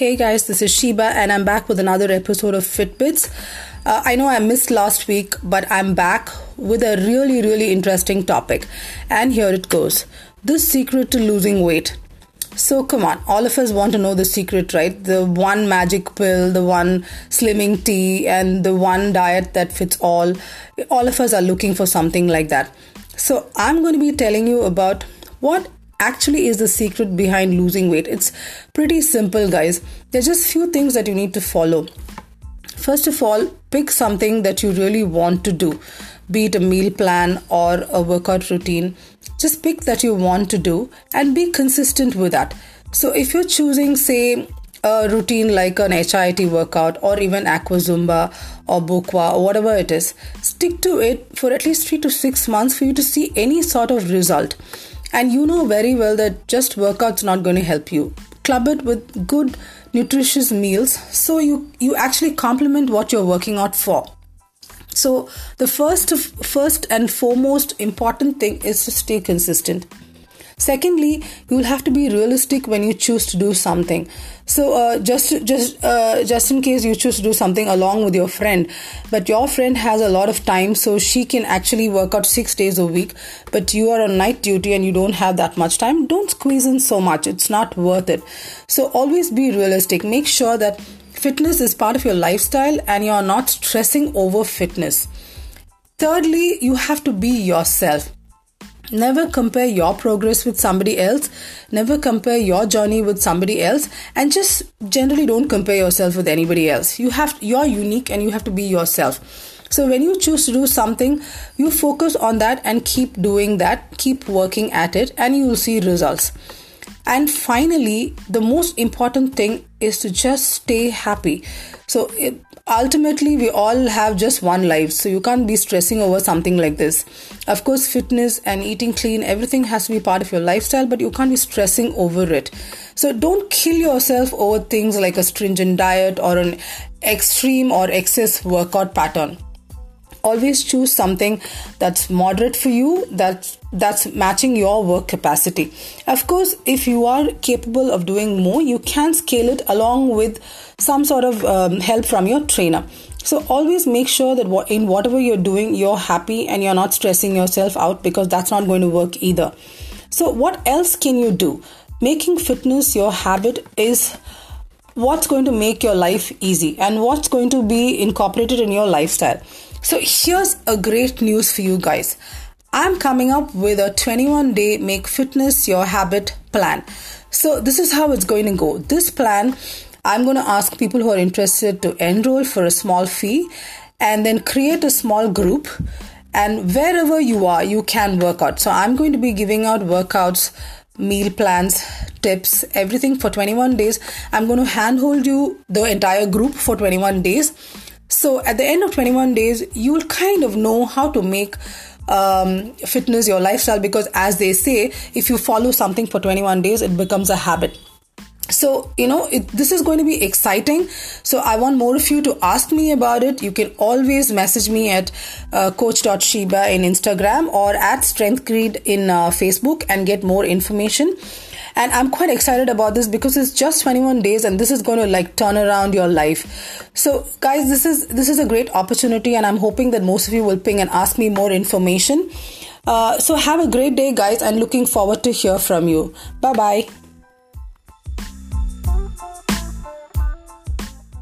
Hey guys, this is Sheba, and I'm back with another episode of Fitbits. Uh, I know I missed last week, but I'm back with a really, really interesting topic. And here it goes the secret to losing weight. So, come on, all of us want to know the secret, right? The one magic pill, the one slimming tea, and the one diet that fits all. All of us are looking for something like that. So, I'm going to be telling you about what actually is the secret behind losing weight. It's pretty simple, guys. There's just few things that you need to follow. First of all, pick something that you really want to do, be it a meal plan or a workout routine. Just pick that you want to do and be consistent with that. So if you're choosing, say, a routine like an HIIT workout or even Aqua Zumba or Bokwa or whatever it is, stick to it for at least three to six months for you to see any sort of result and you know very well that just workouts not going to help you. Club it with good nutritious meals so you you actually complement what you're working out for. So the first first and foremost important thing is to stay consistent secondly you will have to be realistic when you choose to do something. So uh, just just uh, just in case you choose to do something along with your friend but your friend has a lot of time so she can actually work out 6 days a week but you are on night duty and you don't have that much time don't squeeze in so much. It's not worth it. So always be realistic. Make sure that fitness is part of your lifestyle and you are not stressing over fitness. Thirdly you have to be yourself Never compare your progress with somebody else. Never compare your journey with somebody else. And just generally don't compare yourself with anybody else. You have you're unique and you have to be yourself. So when you choose to do something, you focus on that and keep doing that, keep working at it, and you will see results. And finally, the most important thing is to just stay happy. So it, ultimately we all have just one life. So you can't be stressing over something like this. Of course fitness and eating clean everything has to be part of your lifestyle but you can't be stressing over it. So don't kill yourself over things like a stringent diet or an extreme or excess workout pattern always choose something that's moderate for you that's that's matching your work capacity. Of course if you are capable of doing more you can scale it along with some sort of um, help from your trainer. So always make sure that in whatever you're doing you're happy and you're not stressing yourself out because that's not going to work either. So what else can you do? Making fitness your habit is what's going to make your life easy and what's going to be incorporated in your lifestyle so here's a great news for you guys. I'm coming up with a 21 day make fitness your habit plan. So this is how it's going to go. This plan, I'm going to ask people who are interested to enroll for a small fee and then create a small group and wherever you are you can work out. So I'm going to be giving out workouts meal plans, tips, everything for 21 days. I'm going to handhold you the entire group for 21 days so at the end of 21 days, you will kind of know how to make um, fitness your lifestyle because, as they say, if you follow something for 21 days, it becomes a habit. So you know it, this is going to be exciting. So i want more of you to ask me about it. You can always message me at uh, coach.sheba in instagram or at strength creed in uh, facebook and get more information and i'm quite excited about this because it's just 21 days and this is going to like turn around your life. So guys this is this is a great opportunity and i'm hoping that most of you will ping and ask me more information. Uh, so have a great day guys and looking forward to hear from you. Bye bye